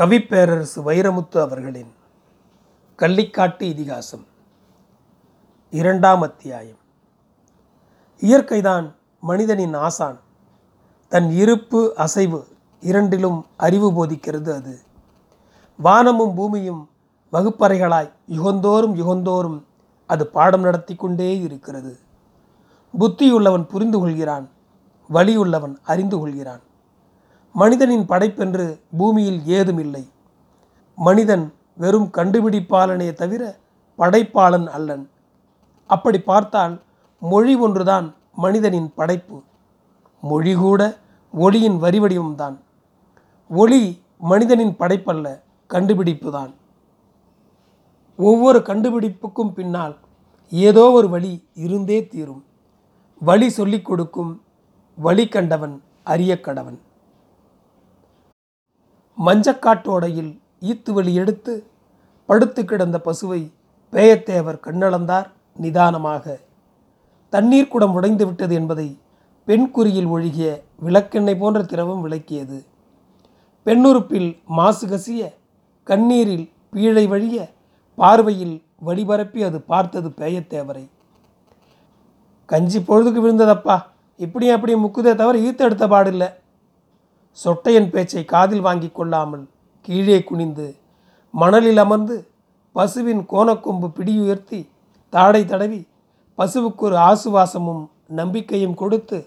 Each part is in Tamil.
கவிப்பேரரசு வைரமுத்து அவர்களின் கள்ளிக்காட்டு இதிகாசம் இரண்டாம் அத்தியாயம். இயற்கைதான் மனிதனின் ஆசான். தன் இருப்பு அசைவு இரண்டிலும் அறிவு போதிக்கிறது அது. வானமும் பூமியும் வகுப்பறைகளாய் யுகந்தோறும் யுகந்தோறும் அது பாடம் நடத்தி கொண்டே இருக்கிறது. புத்தியுள்ளவன் புரிந்து கொள்கிறான் வலியுள்ளவன் அறிந்து கொள்கிறான். மனிதனின் படைப்பென்று பூமியில் ஏதுமில்லை மனிதன் வெறும் கண்டுபிடிப்பாளனே தவிர படைப்பாளன் அல்லன். அப்படி பார்த்தால் மொழி ஒன்றுதான் மனிதனின் படைப்பு. மொழி கூட ஒளியின் வரிவடிவம்தான் ஒளி மனிதனின் படைப்பல்ல கண்டுபிடிப்பு தான் ஒவ்வொரு கண்டுபிடிப்புக்கும் பின்னால் ஏதோ ஒரு வழி இருந்தே தீரும். வழி சொல்லிக் கொடுக்கும் வழி கண்டவன் அரிய கடவன் மஞ்சக்காட்டோடையில் ஈத்து எடுத்து படுத்து கிடந்த பசுவை பேயத்தேவர் கண்ணளந்தார் நிதானமாக. தண்ணீர் குடம் உடைந்து விட்டது என்பதை பெண் குறியில் ஒழுகிய விளக்கெண்ணெய் போன்ற திரவம் விளக்கியது. பெண்ணுறுப்பில் மாசு கசிய கண்ணீரில் பீழை வழிய பார்வையில் வழிபரப்பி அது பார்த்தது பேயத்தேவரை. கஞ்சி பொழுதுக்கு விழுந்ததப்பா இப்படியும் அப்படியும் முக்குதே தவிர ஈத்து எடுத்த பாடில்லை. சொட்டையன் பேச்சை காதில் வாங்கி கொள்ளாமல் கீழே குனிந்து மணலில் அமர்ந்து பசுவின் கோணக்கொம்பு பிடியுயர்த்தி தாடை தடவி பசுவுக்கு ஒரு ஆசுவாசமும் நம்பிக்கையும் கொடுத்து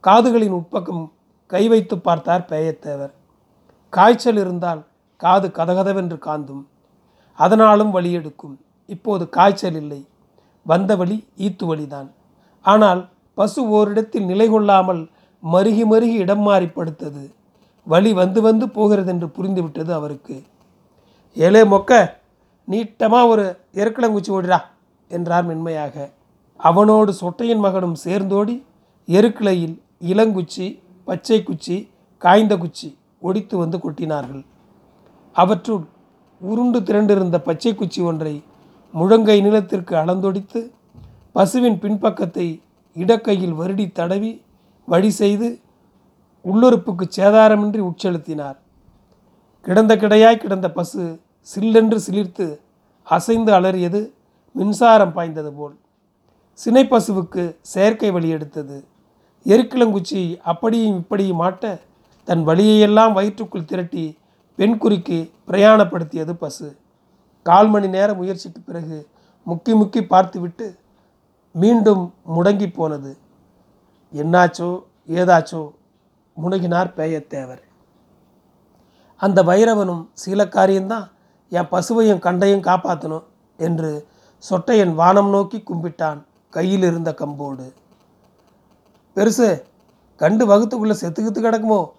காதுகளின் உட்பக்கம் கை வைத்து பார்த்தார் பேயத்தேவர். காய்ச்சல் இருந்தால் காது கதகதவென்று காந்தும். அதனாலும் வலி எடுக்கும். இப்போது காய்ச்சல் இல்லை. வந்த வழி ஈத்து வழிதான். ஆனால் பசு ஓரிடத்தில் நிலை கொள்ளாமல் மருகி மருகி இடம் மாறி படுத்தது. வழி வந்து வந்து போகிறது என்று புரிந்துவிட்டது அவருக்கு. ஏலே மொக்க நீட்டமாக ஒரு எருக்களங்குச்சி ஓடிடா என்றார் மென்மையாக. அவனோடு சொட்டையின் மகனும் சேர்ந்தோடி எருக்கிளையில் இளங்குச்சி பச்சை குச்சி காய்ந்த குச்சி ஒடித்து வந்து கொட்டினார்கள். அவற்றுள் உருண்டு திரண்டிருந்த பச்சை குச்சி ஒன்றை முழங்கை நிலத்திற்கு அளந்தொடித்து பசுவின் பின்பக்கத்தை இடக்கையில் வருடி தடவி வழி செய்து உள்ளுறுப்புக்கு சேதாரமின்றி உட்செலுத்தினார். கிடந்த கிடையாய் கிடந்த பசு சில்லென்று சிலிர்த்து அசைந்து அலறியது மின்சாரம் பாய்ந்தது போல். சினை பசுவுக்கு செயற்கை வழி எடுத்தது. எருக்கிளங்குச்சி அப்படியும் இப்படியும் மாட்ட தன் வழியையெல்லாம் வயிற்றுக்குள் திரட்டி பெண்குறிக்கு பிரயாணப்படுத்தியது பசு. கால் மணி நேர முயற்சிக்கு பிறகு முக்கி முக்கி பார்த்துவிட்டு மீண்டும் முடங்கி போனது. என்னாச்சோ ஏதாச்சோ முனகினார் பேயத்தேவர் அந்த வைரவனும் சீலக்காரியந்தான் என் பசுவையும் கண்டையும் காப்பாற்றணும் என்று சொட்டையன் வானம் நோக்கி கும்பிட்டான் கையில் இருந்த கம்போடு. பெருசு கண்டு வகுத்துக்குள்ளே செத்துக்கித்து கிடக்குமோ?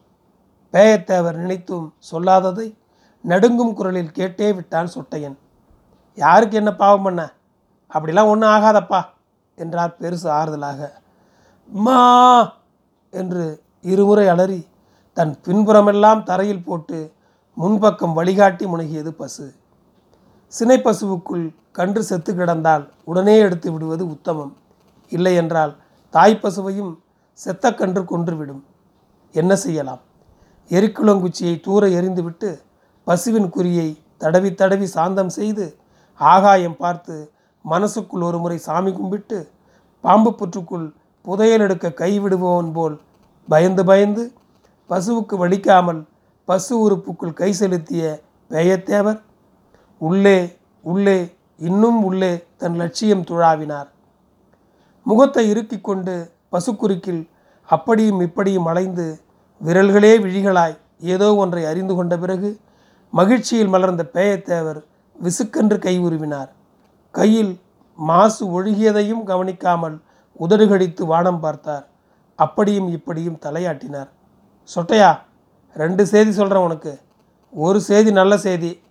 பேயத்தேவர் நினைத்தும் சொல்லாததை நடுங்கும் குரலில் கேட்டே விட்டான் சொட்டையன். யாருக்கு என்ன பாவம் பண்ண? அப்படிலாம் ஒன்றும் ஆகாதப்பா என்றார் பெருசு ஆறுதலாக. மா என்று இருமுறை அலறி தன் பின்புறமெல்லாம் தரையில் போட்டு முன்பக்கம் வழிகாட்டி முனகியது பசு. சினை பசுவுக்குள் கன்று செத்து கிடந்தால் உடனே எடுத்து விடுவது உத்தமம். இல்லை என்றால் தாய் பசுவையும் செத்த கன்று கொன்றுவிடும் என்ன செய்யலாம்? எரிக்குளங்குச்சியை தூர எறிந்துவிட்டு பசுவின் குறியை தடவி தடவி சாந்தம் செய்து ஆகாயம் பார்த்து மனசுக்குள் ஒரு முறை சாமி கும்பிட்டு பாம்பு புற்றுக்குள் புதையல் எடுக்க கைவிடுபவன் போல் பயந்து பயந்து பசுவுக்கு வலிக்காமல் பசு உறுப்புக்குள் கை செலுத்திய பேயத்தேவர் உள்ளே உள்ளே இன்னும் உள்ளே தன் லட்சியம் துழாவினார். முகத்தை இறுக்கிக் கொண்டு பசுக்குறுக்கில் அப்படியும் இப்படியும் அலைந்து விரல்களே விழிகளாய் ஏதோ ஒன்றை அறிந்து கொண்ட பிறகு மகிழ்ச்சியில் மலர்ந்த பேயத்தேவர் விசுக்கென்று கை உருவினார். கையில் மாசு ஒழுகியதையும் கவனிக்காமல் உதடுகடித்து வானம் பார்த்தார். அப்படியும் இப்படியும் தலையாட்டினார். சொட்டையா ரெண்டு செய்தி சொல்கிறேன் உனக்கு. ஒரு செய்தி நல்ல செய்தி.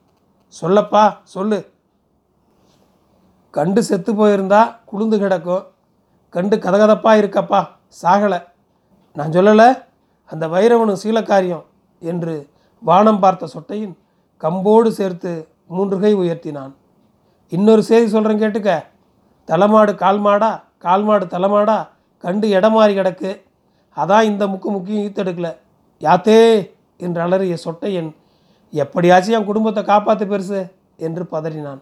சொல்லப்பா சொல்லு. கண்டு செத்து போயிருந்தா குளுந்து கிடக்கும். கண்டு கதகதப்பாக இருக்கப்பா சாகலை. நான் சொல்லலை அந்த வைரவனும் சீலக்காரியம் என்று வானம் பார்த்த சொட்டையின் கம்போடு சேர்த்து மூன்று கை உயர்த்தினான். இன்னொரு செய்தி சொல்கிறேன் கேட்டுக்க. தலைமாடு கால்மாடா? கால் மாடு தலைமாடா கண்டு இடமாறி கிடக்கு. அதான் இந்த முக்கு முக்கியம் ஈத்தெடுக்கல யாத்தே என்று அலறிய சொட்டையன் எப்படியாச்சும் என் குடும்பத்தை காப்பாற்று பெருசு என்று பதறினான்.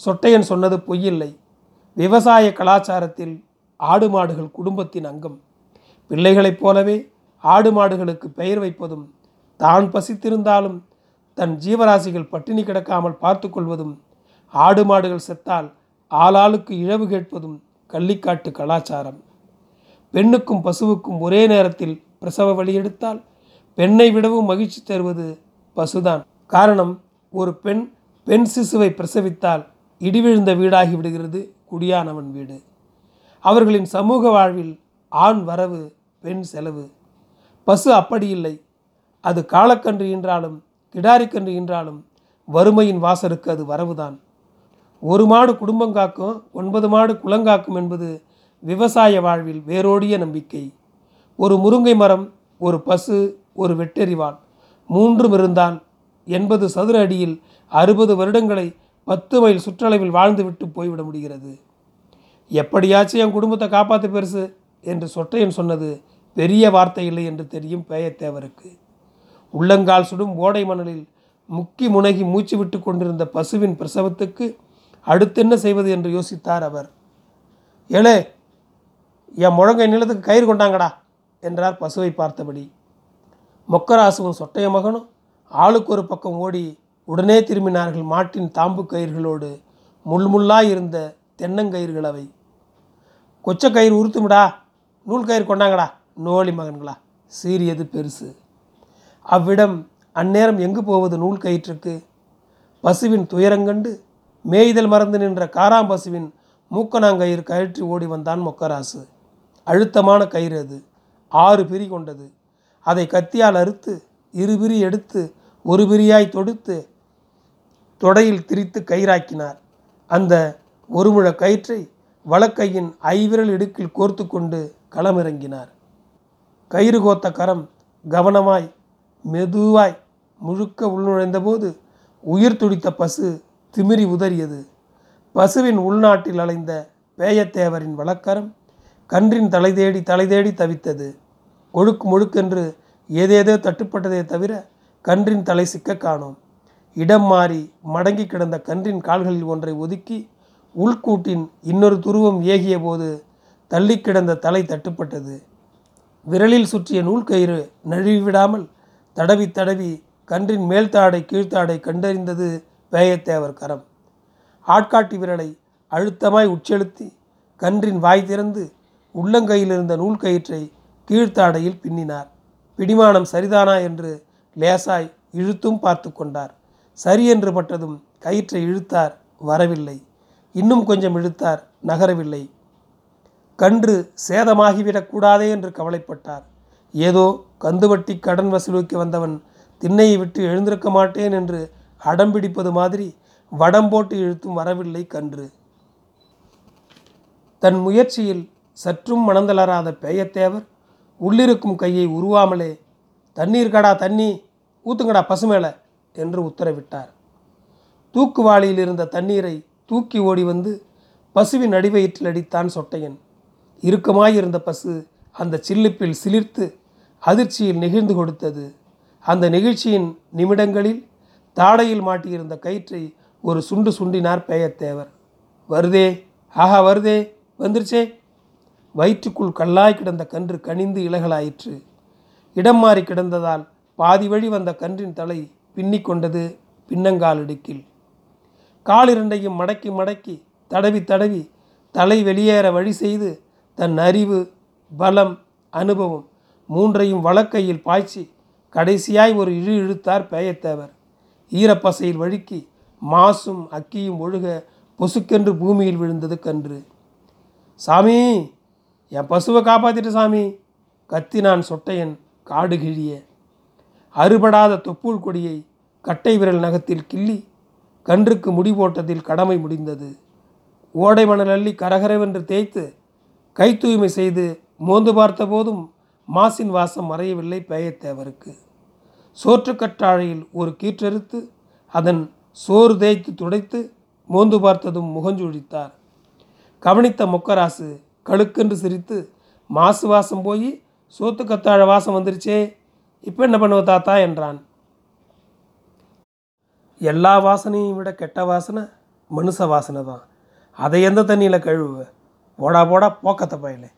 சொட்டையன் சொன்னது பொய்யில்லை. விவசாய கலாச்சாரத்தில் ஆடு மாடுகள் குடும்பத்தின் அங்கம். பிள்ளைகளைப் போலவே ஆடு மாடுகளுக்கு பெயர் வைப்பதும் தான் பசித்திருந்தாலும் தன் ஜீவராசிகள் பட்டினி கிடக்காமல் பார்த்து கொள்வதும் ஆடு மாடுகள் செத்தால் ஆளாளுக்கு இழவு கேட்பதும் கள்ளிக்காட்டு கலாச்சாரம். பெண்ணுக்கும் பசுவுக்கும் ஒரே நேரத்தில் பிரசவ வழி எடுத்தால் பெண்ணை விடவும் மகிழ்ச்சி தருவது பசுதான். காரணம் ஒரு பெண் பெண் சிசுவை பிரசவித்தால் இடிவிழுந்த வீடாகி விடுகிறது குடியானவன் வீடு. அவர்களின் சமூக வாழ்வில் ஆண் வரவு பெண் செலவு. பசு அப்படி இல்லை. அது காலக்கன்று என்றாலும் கிடாரிக்கன்று என்றாலும் வறுமையின் வாசலுக்கு அது வரவுதான். ஒரு மாடு குடும்பம் காக்கும் ஒன்பது மாடு குளங்காக்கும் என்பது விவசாய வாழ்வில் வேரோடிய நம்பிக்கை. ஒரு முருங்கை மரம் ஒரு பசு ஒரு வெட்டெறிவாள். மூன்றும் இருந்தால் எண்பது சதுர அடியில் அறுபது வருடங்களை பத்து மைல் சுற்றளவில் வாழ்ந்துவிட்டு போய்விட முடிகிறது. எப்படியாச்சும் என் குடும்பத்தை காப்பாற்ற பெருசு என்று சொட்டையன் சொன்னது பெரிய வார்த்தை இல்லை என்று தெரியும் பேயத்தேவருக்கு. உள்ளங்கால் சுடும் ஓடை மணலில் முக்கி முனகி மூச்சு விட்டு கொண்டிருந்த பசுவின் பிரசவத்துக்கு அடுத்து என்ன செய்வது என்று யோசித்தார் அவர். ஏழே என் முழங்கை நிலத்துக்கு கயிறு கொண்டாங்கடா என்றார் பசுவை பார்த்தபடி. மொக்கராசுவும் சொட்டைய மகனும் ஆளுக்கு ஒரு பக்கம் ஓடி உடனே திரும்பினார்கள் மாட்டின் தாம்பு கயிர்களோடு முள்முள்ளாய் இருந்த தென்னங்கயிறுகள் அவை. கொச்சை கயிறு உறுத்துமிடா நூல் கயிறு கொண்டாங்கடா நோழி மகன்களா சீரியது பெருசு. அவ்விடம் அந்நேரம் எங்கு போவது நூல் கயிற்றுக்கு? பசுவின் துயரங்கண்டு மேய்தல் மறந்து நின்ற காராம்பசுவின் மூக்கணாங்கயிறு கயிற்று ஓடி வந்தான் மொக்கராசு. அழுத்தமான கயிறு அது. ஆறு பிரி கொண்டது. அதை கத்தியால் அறுத்து இரு பிரி எடுத்து ஒரு பிரியாய் தொடுத்து தொடையில் திரித்து கயிறாக்கினார். அந்த ஒரு முழ கயிற்றை வழக்கையின் ஐவிரல் இடுக்கில் கோர்த்து கொண்டு களமிறங்கினார். கயிறு கோத்த கரம் கவனமாய் மெதுவாய் முழுக்க உள்நுழைந்தபோது உயிர் துடித்த பசு திமிரி உதறியது. பசுவின் உள்நாட்டில் அலைந்த பேயத்தேவரின் வழக்கரம் கன்றின் தலை தேடி தலை தேடி தவித்தது. ஒழுக்கு முழுக்கென்று ஏதேதோ தட்டுப்பட்டதே தவிர கன்றின் தலை சிக்க காணோம். இடம் மாறி மடங்கி கிடந்த கன்றின் கால்களில் ஒன்றை ஒதுக்கி உள்கூட்டின் இன்னொரு துருவம் ஏகிய போது தள்ளி கிடந்த தலை தட்டுப்பட்டது. விரலில் சுற்றிய நூல் கயிறு நழுவிவிடாமல் தடவி தடவி கன்றின் மேல்தாடை கீழ்த்தாடை கண்டறிந்தது வேயத்தேவர் கரம். ஆட்காட்டி விரலை அழுத்தமாய் உட்செலுத்தி கன்றின் வாய் திறந்து உள்ளங்கையில் இருந்த நூல் கயிற்றை கீழ்த்தாடையில் பின்னினார். பிடிமானம் சரிதானா என்று லேசாய் இழுத்தும் பார்த்து கொண்டார். சரி என்று பட்டதும் கயிற்றை இழுத்தார் வரவில்லை. இன்னும் கொஞ்சம் இழுத்தார் நகரவில்லை. கன்று சேதமாகிவிடக்கூடாதே என்று கவலைப்பட்டார். ஏதோ கந்துவட்டி கடன் வசூலிக்க வந்தவன் திண்ணையை விட்டு எழுந்திருக்க மாட்டேன் என்று அடம் பிடிப்பது மாதிரி வடம் போட்டு இழுத்தும் வரவில்லை கன்று. தன் முயற்சியில் சற்றும் மணந்தளராத பேயத்தேவர் உள்ளிருக்கும் கையை உருவாமலே தண்ணீர் கடா தண்ணி ஊத்துங்கடா பசுமேல என்று உத்தரவிட்டார். தூக்குவாளியில் இருந்த தண்ணீரை தூக்கி ஓடி வந்து பசுவின் அடிவயிற்றில் அடித்தான் சொட்டையன். இறுக்கமாயிருந்த பசு அந்த சில்லிப்பில் சிலிர்த்து அதிர்ச்சியில் நெகிழ்ந்து கொடுத்தது. அந்த நிகழ்ச்சியின் நிமிடங்களில் தாடையில் மாட்டியிருந்த கயிற்றை ஒரு சுண்டு சுண்டினார் பேயத்தேவர். வருதே ஆஹா வருதே வந்துருச்சே. வயிற்றுக்குள் கல்லாய் கிடந்த கன்று கனிந்து இலகலாயிற்று இடம் மாறி கிடந்ததால் பாதி வழி வந்த கன்றின் தலை பின்னிக் கொண்டது பின்னங்கால் இடுக்கில். காலிரண்டையும் மடக்கி மடக்கி தடவி தடவி தலை வெளியேற வழி செய்து தன் அறிவு பலம் அனுபவம் மூன்றையும் வழக்கையில் பாய்ச்சி கடைசியாய் ஒரு இழு இழுத்தார் பேயத்தேவர். ஈரப்பசையில் வழுக்கி மாசும் அக்கியும் ஒழுக பொசுக்கென்று பூமியில் விழுந்தது கன்று. சாமி என் பசுவை காப்பாத்திட்டு சாமி கத்தினான் சொட்டையன் காடு கிழிய. அறுபடாத தொப்புள் கொடியை கட்டை விரல் நகத்தில் கிள்ளி கன்றுக்கு முடி போட்டதில் கடமை முடிந்தது. ஓடை மணல் அள்ளி கரகரவென்று தேய்த்து கை தூய்மை செய்து மோந்து பார்த்த போதும் மாசின் வாசம் மறையவில்லை பேயத்தேவருக்கு. சோற்றுக்கற்றாழையில் ஒரு கீற்றறுத்து அதன் சோறு தேய்த்து துடைத்து மோந்து பார்த்ததும் முகஞ்சுழித்தார். கவனித்த மொக்கராசு கழுக்கென்று சிரித்து மாசு வாசம் போய் சோத்து கத்தாழ வாசம் வந்துருச்சே இப்போ என்ன பண்ணுவ தாத்தா? என்றான். எல்லா வாசனையும் விட கெட்ட வாசனை மனுஷ வாசனை தான். அதை எந்த தண்ணியில் கழுவுவ? போடா போடா போக்கத்தை பயலே.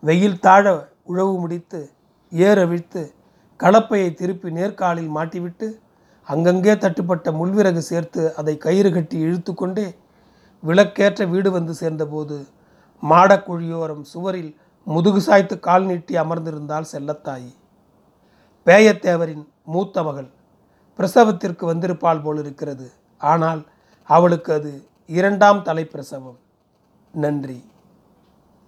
வெயில் தாழ உழவு முடித்து ஏற விழ்த்து கலப்பையை திருப்பி நேர்காலில் மாட்டிவிட்டு அங்கங்கே தட்டுப்பட்ட முள்விறகு சேர்த்து அதை கயிறு கட்டி இழுத்து கொண்டே விளக்கேற்ற வீடு வந்து சேர்ந்தபோது மாடக்குழியோரம் சுவரில் முதுகு சாய்த்து கால் நீட்டி அமர்ந்திருந்தாள் செல்லத்தாயி. பேயத்தேவரின் மூத்த மகள் பிரசவத்திற்கு வந்திருப்பாள் போல் இருக்கிறது ஆனால் அவளுக்கு அது இரண்டாம் தலை பிரசவம் நன்றி.